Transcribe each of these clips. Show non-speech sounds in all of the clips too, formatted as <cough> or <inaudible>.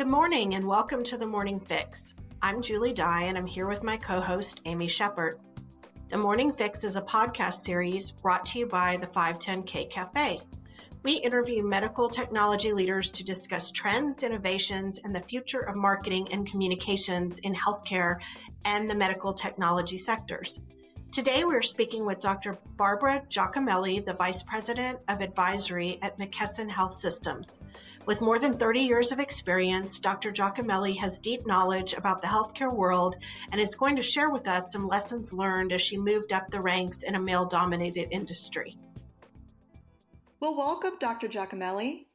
Good morning and welcome to the Morning Fix. I'm Julie Dye and I'm here with my co host, Amy Shepard. The Morning Fix is a podcast series brought to you by the 510K Cafe. We interview medical technology leaders to discuss trends, innovations, and the future of marketing and communications in healthcare and the medical technology sectors. Today, we're speaking with Dr. Barbara Giacomelli, the Vice President of Advisory at McKesson Health Systems. With more than 30 years of experience, Dr. Giacomelli has deep knowledge about the healthcare world and is going to share with us some lessons learned as she moved up the ranks in a male dominated industry. Well, welcome, Dr. Giacomelli.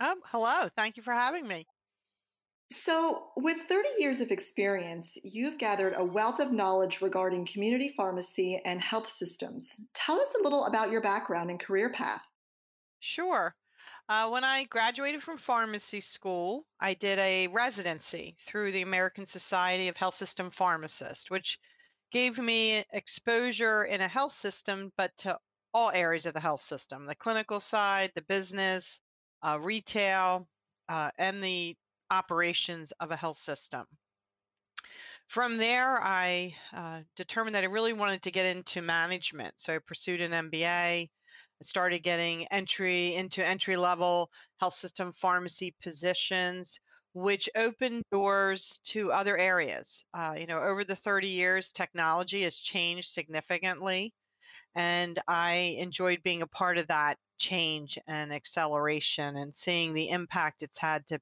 Um, hello. Thank you for having me. So, with 30 years of experience, you've gathered a wealth of knowledge regarding community pharmacy and health systems. Tell us a little about your background and career path. Sure. Uh, when I graduated from pharmacy school, I did a residency through the American Society of Health System Pharmacists, which gave me exposure in a health system, but to all areas of the health system the clinical side, the business, uh, retail, uh, and the operations of a health system. From there, I uh, determined that I really wanted to get into management. So I pursued an MBA. I started getting entry into entry level health system pharmacy positions, which opened doors to other areas. Uh, you know, over the 30 years, technology has changed significantly. And I enjoyed being a part of that change and acceleration and seeing the impact it's had to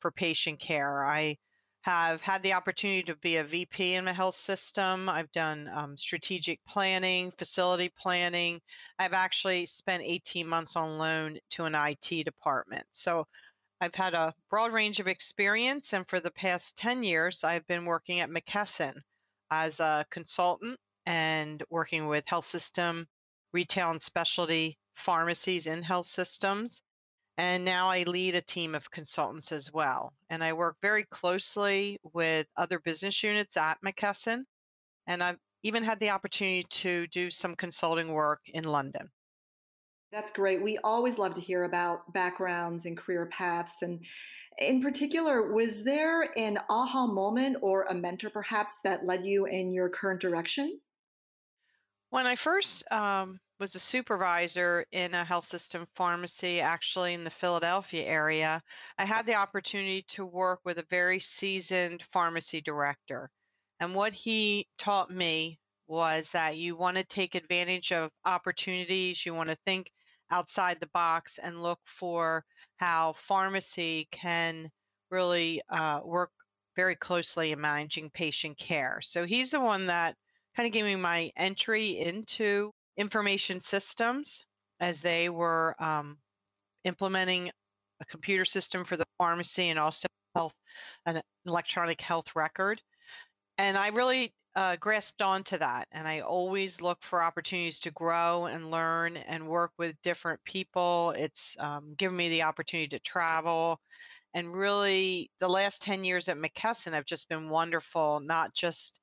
for patient care. I have had the opportunity to be a VP in the health system. I've done um, strategic planning, facility planning. I've actually spent 18 months on loan to an IT department. So I've had a broad range of experience, and for the past 10 years, I've been working at McKesson as a consultant and working with health system, retail, and specialty pharmacies in health systems. And now I lead a team of consultants as well. And I work very closely with other business units at McKesson. And I've even had the opportunity to do some consulting work in London. That's great. We always love to hear about backgrounds and career paths. And in particular, was there an aha moment or a mentor perhaps that led you in your current direction? When I first um, was a supervisor in a health system pharmacy, actually in the Philadelphia area, I had the opportunity to work with a very seasoned pharmacy director. And what he taught me was that you want to take advantage of opportunities, you want to think outside the box and look for how pharmacy can really uh, work very closely in managing patient care. So he's the one that kind of gave me my entry into information systems as they were um, implementing a computer system for the pharmacy and also health an electronic health record. And i really uh, grasped onto that and i always look for opportunities to grow and learn and work with different people. It's um, given me the opportunity to travel. And really the last 10 years at mckesson have just been wonderful not just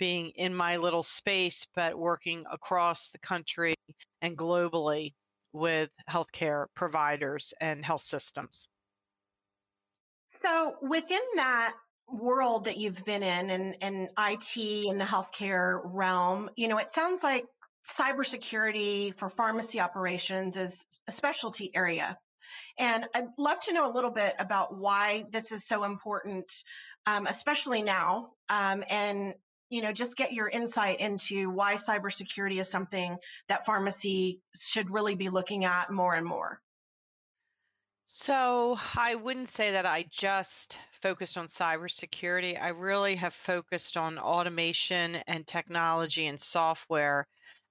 being in my little space, but working across the country and globally with healthcare providers and health systems. So, within that world that you've been in and, and IT in the healthcare realm, you know, it sounds like cybersecurity for pharmacy operations is a specialty area. And I'd love to know a little bit about why this is so important, um, especially now, um, and you know, just get your insight into why cybersecurity is something that pharmacy should really be looking at more and more. So I wouldn't say that I just focused on cybersecurity. I really have focused on automation and technology and software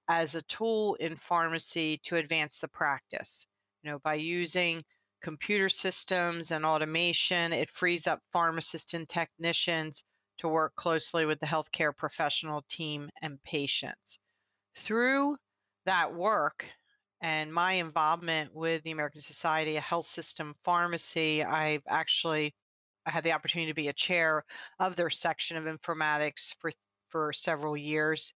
as a tool in pharmacy to advance the practice. You know, by using computer systems and automation, it frees up pharmacists and technicians to work closely with the healthcare professional team and patients. Through that work and my involvement with the American Society of Health System Pharmacy, I've actually I had the opportunity to be a chair of their section of informatics for for several years.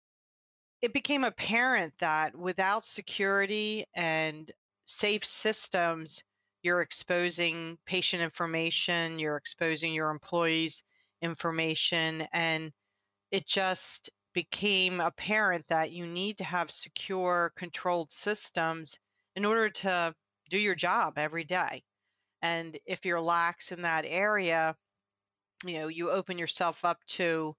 It became apparent that without security and safe systems, you're exposing patient information, you're exposing your employees' information, and it just became apparent that you need to have secure, controlled systems in order to do your job every day. And if you're lax in that area, you know, you open yourself up to,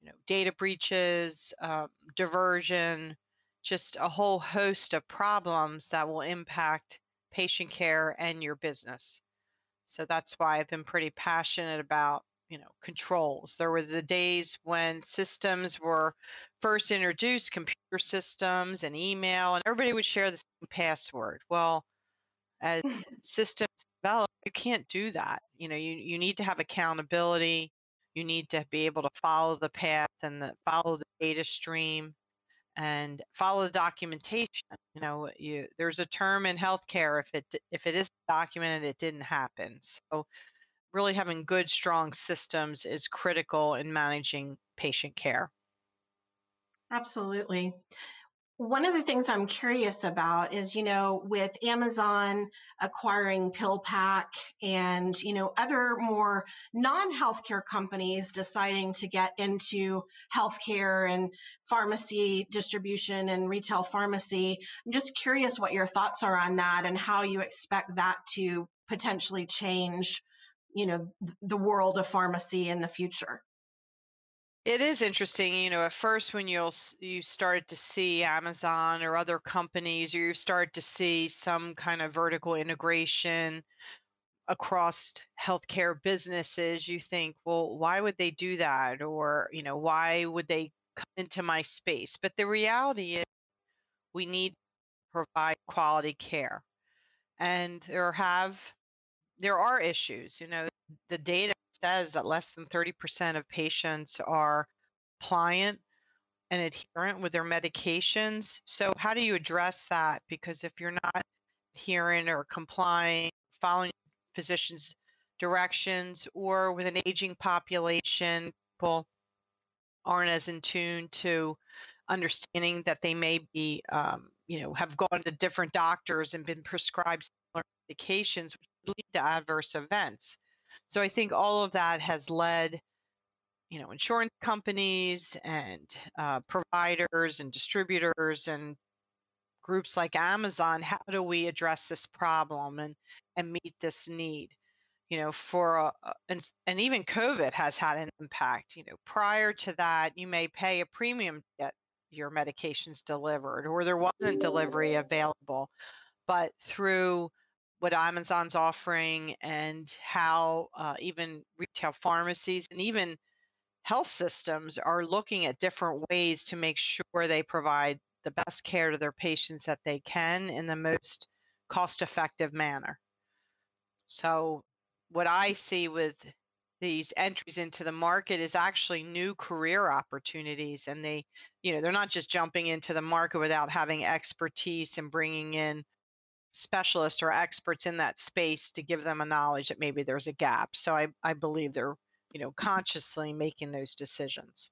you know, data breaches, um, diversion, just a whole host of problems that will impact patient care and your business. So that's why I've been pretty passionate about, you know, controls. There were the days when systems were first introduced, computer systems and email, and everybody would share the same password. Well, as <laughs> systems develop, you can't do that. You know, you, you need to have accountability. You need to be able to follow the path and the, follow the data stream and follow the documentation. You know, you, there's a term in healthcare if it if it is documented, it didn't happen. So, really having good, strong systems is critical in managing patient care. Absolutely one of the things I'm curious about is, you know, with Amazon acquiring PillPack and, you know, other more non healthcare companies deciding to get into healthcare and pharmacy distribution and retail pharmacy. I'm just curious what your thoughts are on that and how you expect that to potentially change, you know, the world of pharmacy in the future. It is interesting, you know, at first when you'll you started to see Amazon or other companies, or you start to see some kind of vertical integration across healthcare businesses, you think, well, why would they do that? Or, you know, why would they come into my space? But the reality is we need to provide quality care. And there have there are issues, you know, the data says that less than 30% of patients are compliant and adherent with their medications. So, how do you address that? Because if you're not adherent or complying, following physicians' directions, or with an aging population, people aren't as in tune to understanding that they may be, um, you know, have gone to different doctors and been prescribed similar medications, which lead to adverse events. So I think all of that has led, you know, insurance companies and uh, providers and distributors and groups like Amazon. How do we address this problem and and meet this need? You know, for a, and and even COVID has had an impact. You know, prior to that, you may pay a premium to get your medications delivered, or there wasn't delivery available. But through what Amazon's offering and how uh, even retail pharmacies and even health systems are looking at different ways to make sure they provide the best care to their patients that they can in the most cost effective manner. So, what I see with these entries into the market is actually new career opportunities and they you know they're not just jumping into the market without having expertise and bringing in specialists or experts in that space to give them a knowledge that maybe there's a gap. So I, I believe they're, you know, consciously making those decisions.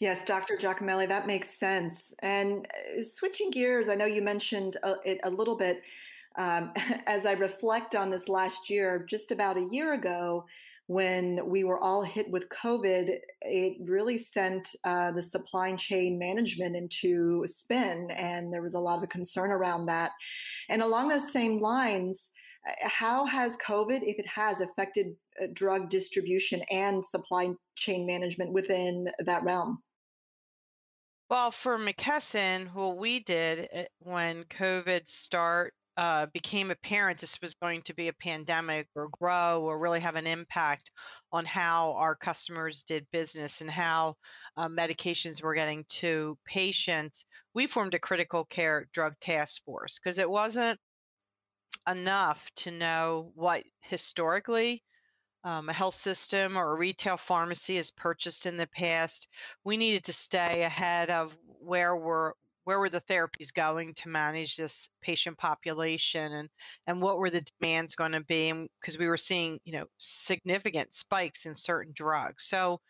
Yes, Dr. Giacomelli, that makes sense. And uh, switching gears, I know you mentioned uh, it a little bit. Um, <laughs> as I reflect on this last year, just about a year ago, when we were all hit with COVID, it really sent uh, the supply chain management into spin, and there was a lot of concern around that. And along those same lines, uh, how has COVID, if it has, affected uh, drug distribution and supply chain management within that realm? Well, for McKesson, what we did uh, when COVID start uh, became apparent this was going to be a pandemic or grow or really have an impact on how our customers did business and how uh, medications were getting to patients, we formed a critical care drug task force because it wasn't enough to know what historically um, a health system or a retail pharmacy has purchased in the past. We needed to stay ahead of where we're where were the therapies going to manage this patient population and and what were the demands going to be because we were seeing you know significant spikes in certain drugs. So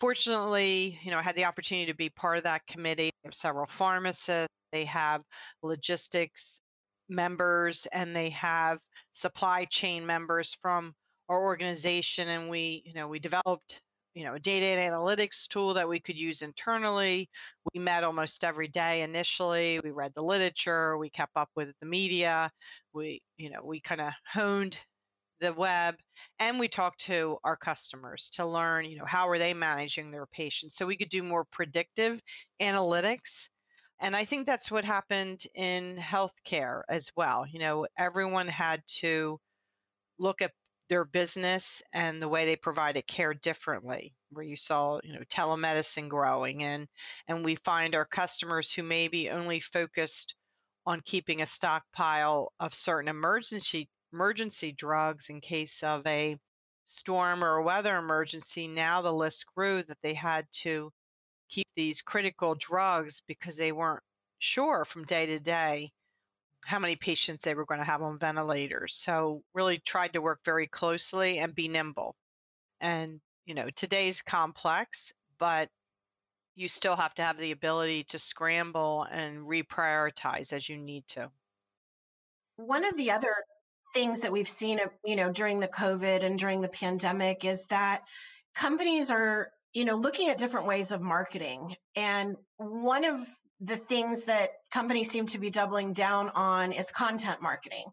fortunately you know i had the opportunity to be part of that committee. Of several pharmacists they have logistics members and they have supply chain members from our organization and we you know we developed you know a data and analytics tool that we could use internally. We met almost every day initially. We read the literature. We kept up with the media. We you know we kind of honed the web and we talked to our customers to learn you know how are they managing their patients so we could do more predictive analytics. And i think that's what happened in healthcare as well. You know everyone had to look at their business and the way they provided care differently where you saw you know telemedicine growing and and we find our customers who maybe only focused on keeping a stockpile of certain emergency emergency drugs in case of a storm or a weather emergency, now the list grew that they had to keep these critical drugs because they weren't sure from day to day how many patients they were going to have on ventilators. So really tried to work very closely and be nimble. And you know, today's complex, but you still have to have the ability to scramble and reprioritize as you need to. One of the other things that we've seen, uh, you know, during the COVID and during the pandemic is that companies are, you know, looking at different ways of marketing. And one of the things that companies seem to be doubling down on is content marketing.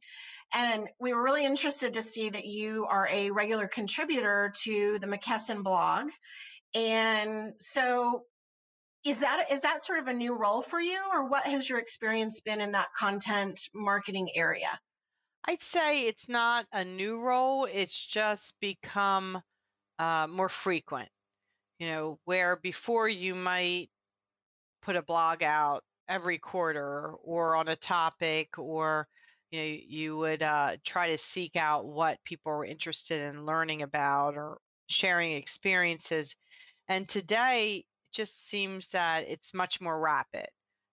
And we were really interested to see that you are a regular contributor to the McKesson blog. And so is that is that sort of a new role for you or what has your experience been in that content marketing area? I'd say it's not a new role, it's just become uh, more frequent. You know, where before you might put a blog out every quarter or on a topic, or you know, you would uh, try to seek out what people are interested in learning about or sharing experiences. And today, it just seems that it's much more rapid.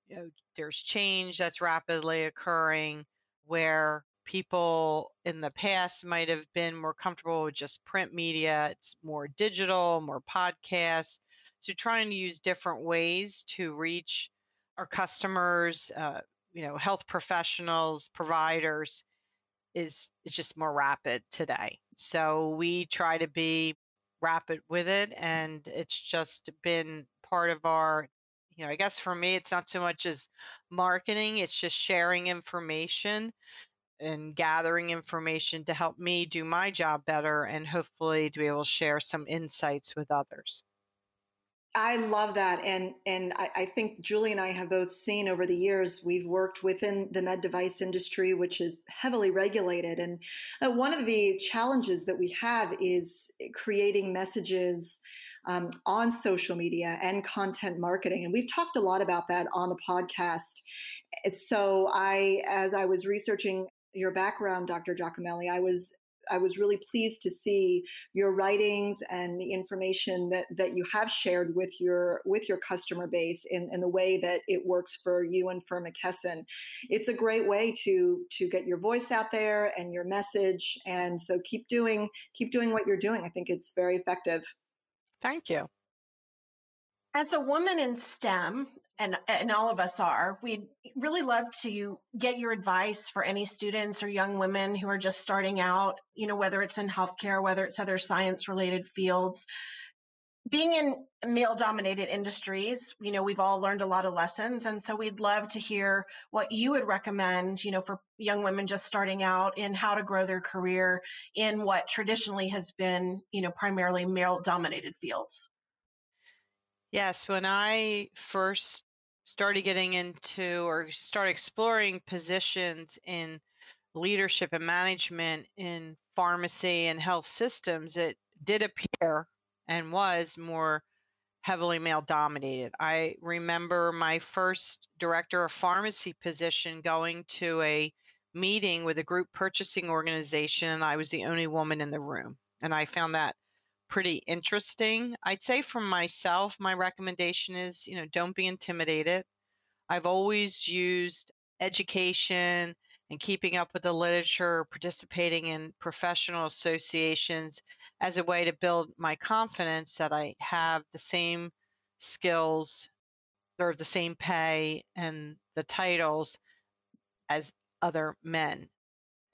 You know, there's change that's rapidly occurring where people in the past might have been more comfortable with just print media. It's more digital, more podcasts. So trying to use different ways to reach our customers, uh, you know, health professionals, providers is is just more rapid today. So we try to be rapid with it and it's just been part of our you know, I guess for me, it's not so much as marketing, it's just sharing information and gathering information to help me do my job better and hopefully to be able to share some insights with others. I love that. And and I, I, think Julie and I have both seen over the years, we've worked within the med device industry, which is heavily regulated. And uh, one of the challenges that we have is creating messages um, on social media and content marketing. And we've talked a lot about that on the podcast. So I, as I was researching your background, Dr. Giacomelli, I was I was really pleased to see your writings and the information that, that you have shared with your with your customer base in, in the way that it works for you and for McKesson. It's a great way to to get your voice out there and your message. And so keep doing keep doing what you're doing. I think it's very effective. Thank you. As a woman in STEM, and and all of us are we'd really love to get your advice for any students or young women who are just starting out you know whether it's in healthcare whether it's other science related fields. Being in male dominated industries you know we've all learned a lot of lessons and so we'd love to hear what you would recommend you know for young women just starting out in how to grow their career in what traditionally has been you know primarily male dominated fields. Yes, when I first started getting into or started exploring positions in leadership and management in pharmacy and health systems, it did appear and was more heavily male dominated. I remember my first director of pharmacy position going to a meeting with a group purchasing organization, and I was the only woman in the room. And I found that pretty interesting. I'd say for myself, my recommendation is, you know, don't be intimidated. I've always used education and keeping up with the literature, participating in professional associations as a way to build my confidence that I have the same skills or the same pay and the titles as other men.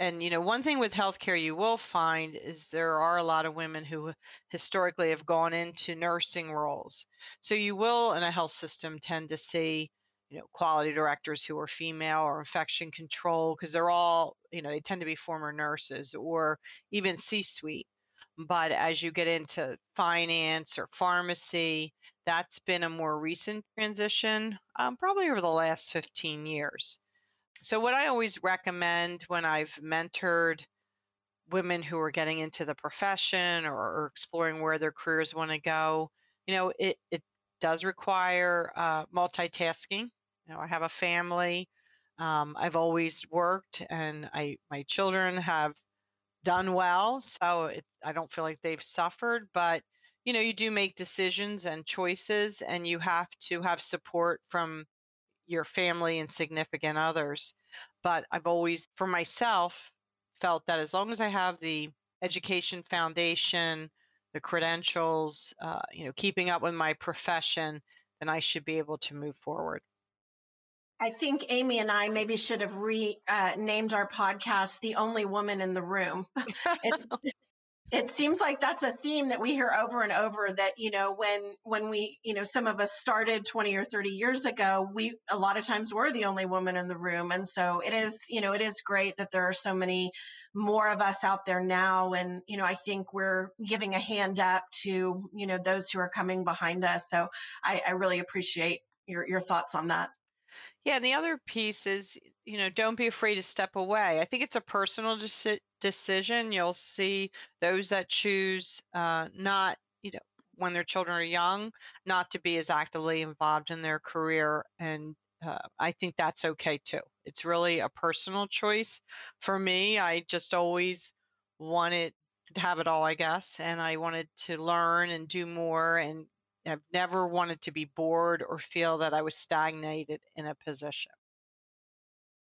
And you know, one thing with healthcare you will find is there are a lot of women who historically have gone into nursing roles. So you will in a health system tend to see you know quality directors who are female or infection control because they're all you know they tend to be former nurses or even c-suite but as you get into finance or pharmacy that's been a more recent transition um, probably over the last 15 years so what i always recommend when i've mentored women who are getting into the profession or, or exploring where their careers want to go you know it, it does require uh, multitasking you know, I have a family. Um, I've always worked, and I my children have done well, so it, I don't feel like they've suffered. But you know, you do make decisions and choices, and you have to have support from your family and significant others. But I've always, for myself, felt that as long as I have the education foundation, the credentials, uh, you know, keeping up with my profession, then I should be able to move forward. I think Amy and I maybe should have renamed uh, our podcast "The Only Woman in the Room." <laughs> <laughs> it, it seems like that's a theme that we hear over and over. That you know, when when we you know some of us started twenty or thirty years ago, we a lot of times were the only woman in the room, and so it is you know it is great that there are so many more of us out there now, and you know I think we're giving a hand up to you know those who are coming behind us. So I, I really appreciate your your thoughts on that. Yeah, and the other piece is, you know, don't be afraid to step away. I think it's a personal deci- decision. You'll see those that choose uh, not, you know, when their children are young, not to be as actively involved in their career. And uh, I think that's okay too. It's really a personal choice. For me, I just always wanted to have it all, I guess, and I wanted to learn and do more and I've never wanted to be bored or feel that I was stagnated in a position.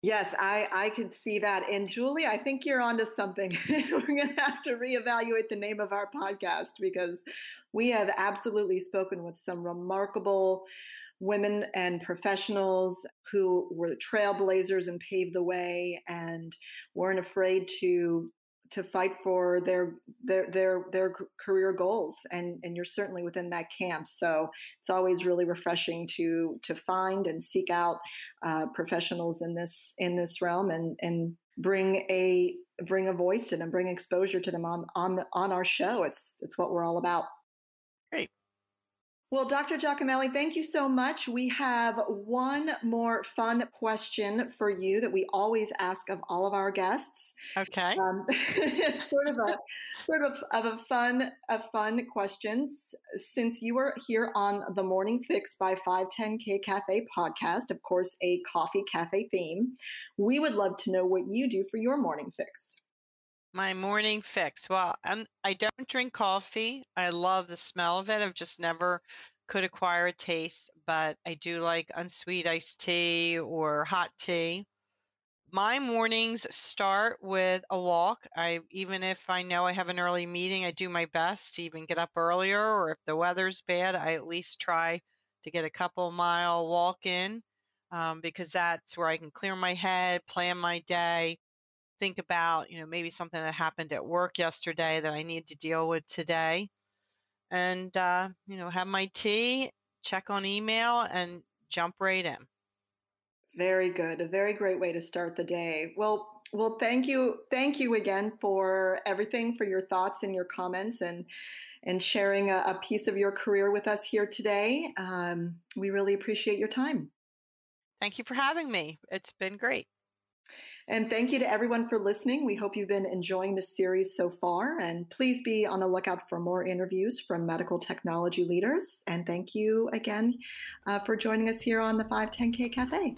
Yes, I, I can see that. And Julie, I think you're onto something. <laughs> We're going to have to reevaluate the name of our podcast because we have absolutely spoken with some remarkable women and professionals who were trailblazers and paved the way and weren't afraid to to fight for their their their their career goals and and you're certainly within that camp. So it's always really refreshing to to find and seek out uh, professionals in this in this realm and and bring a bring a voice to them bring exposure to them on on the, on our show. It's it's what we're all about well, Dr. Giacomelli, thank you so much. We have one more fun question for you that we always ask of all of our guests. Okay. Um, <laughs> sort of a sort of of a fun a fun questions. Since you were here on the Morning Fix by 510K Cafe podcast, of course, a coffee cafe theme, we would love to know what you do for your morning fix. My morning fix. Well, I'm, I don't drink coffee. I love the smell of it. I've just never could acquire a taste, but I do like unsweet iced tea or hot tea. My mornings start with a walk. I even if I know I have an early meeting, I do my best to even get up earlier or if the weather's bad, I at least try to get a couple mile walk in um, because that's where I can clear my head, plan my day, think about, you know, maybe something that happened at work yesterday that I need to deal with today. And, uh, you know, have my tea, check on email, and jump right in. Very good. A very great way to start the day. Well, well, thank you, thank you again for everything, for your thoughts and your comments, and and sharing a, a piece of your career with us here today. Um, we really appreciate your time. Thank you for having me. It's been great. And thank you to everyone for listening. We hope you've been enjoying the series so far. And please be on the lookout for more interviews from medical technology leaders. And thank you again uh, for joining us here on the 510K Cafe.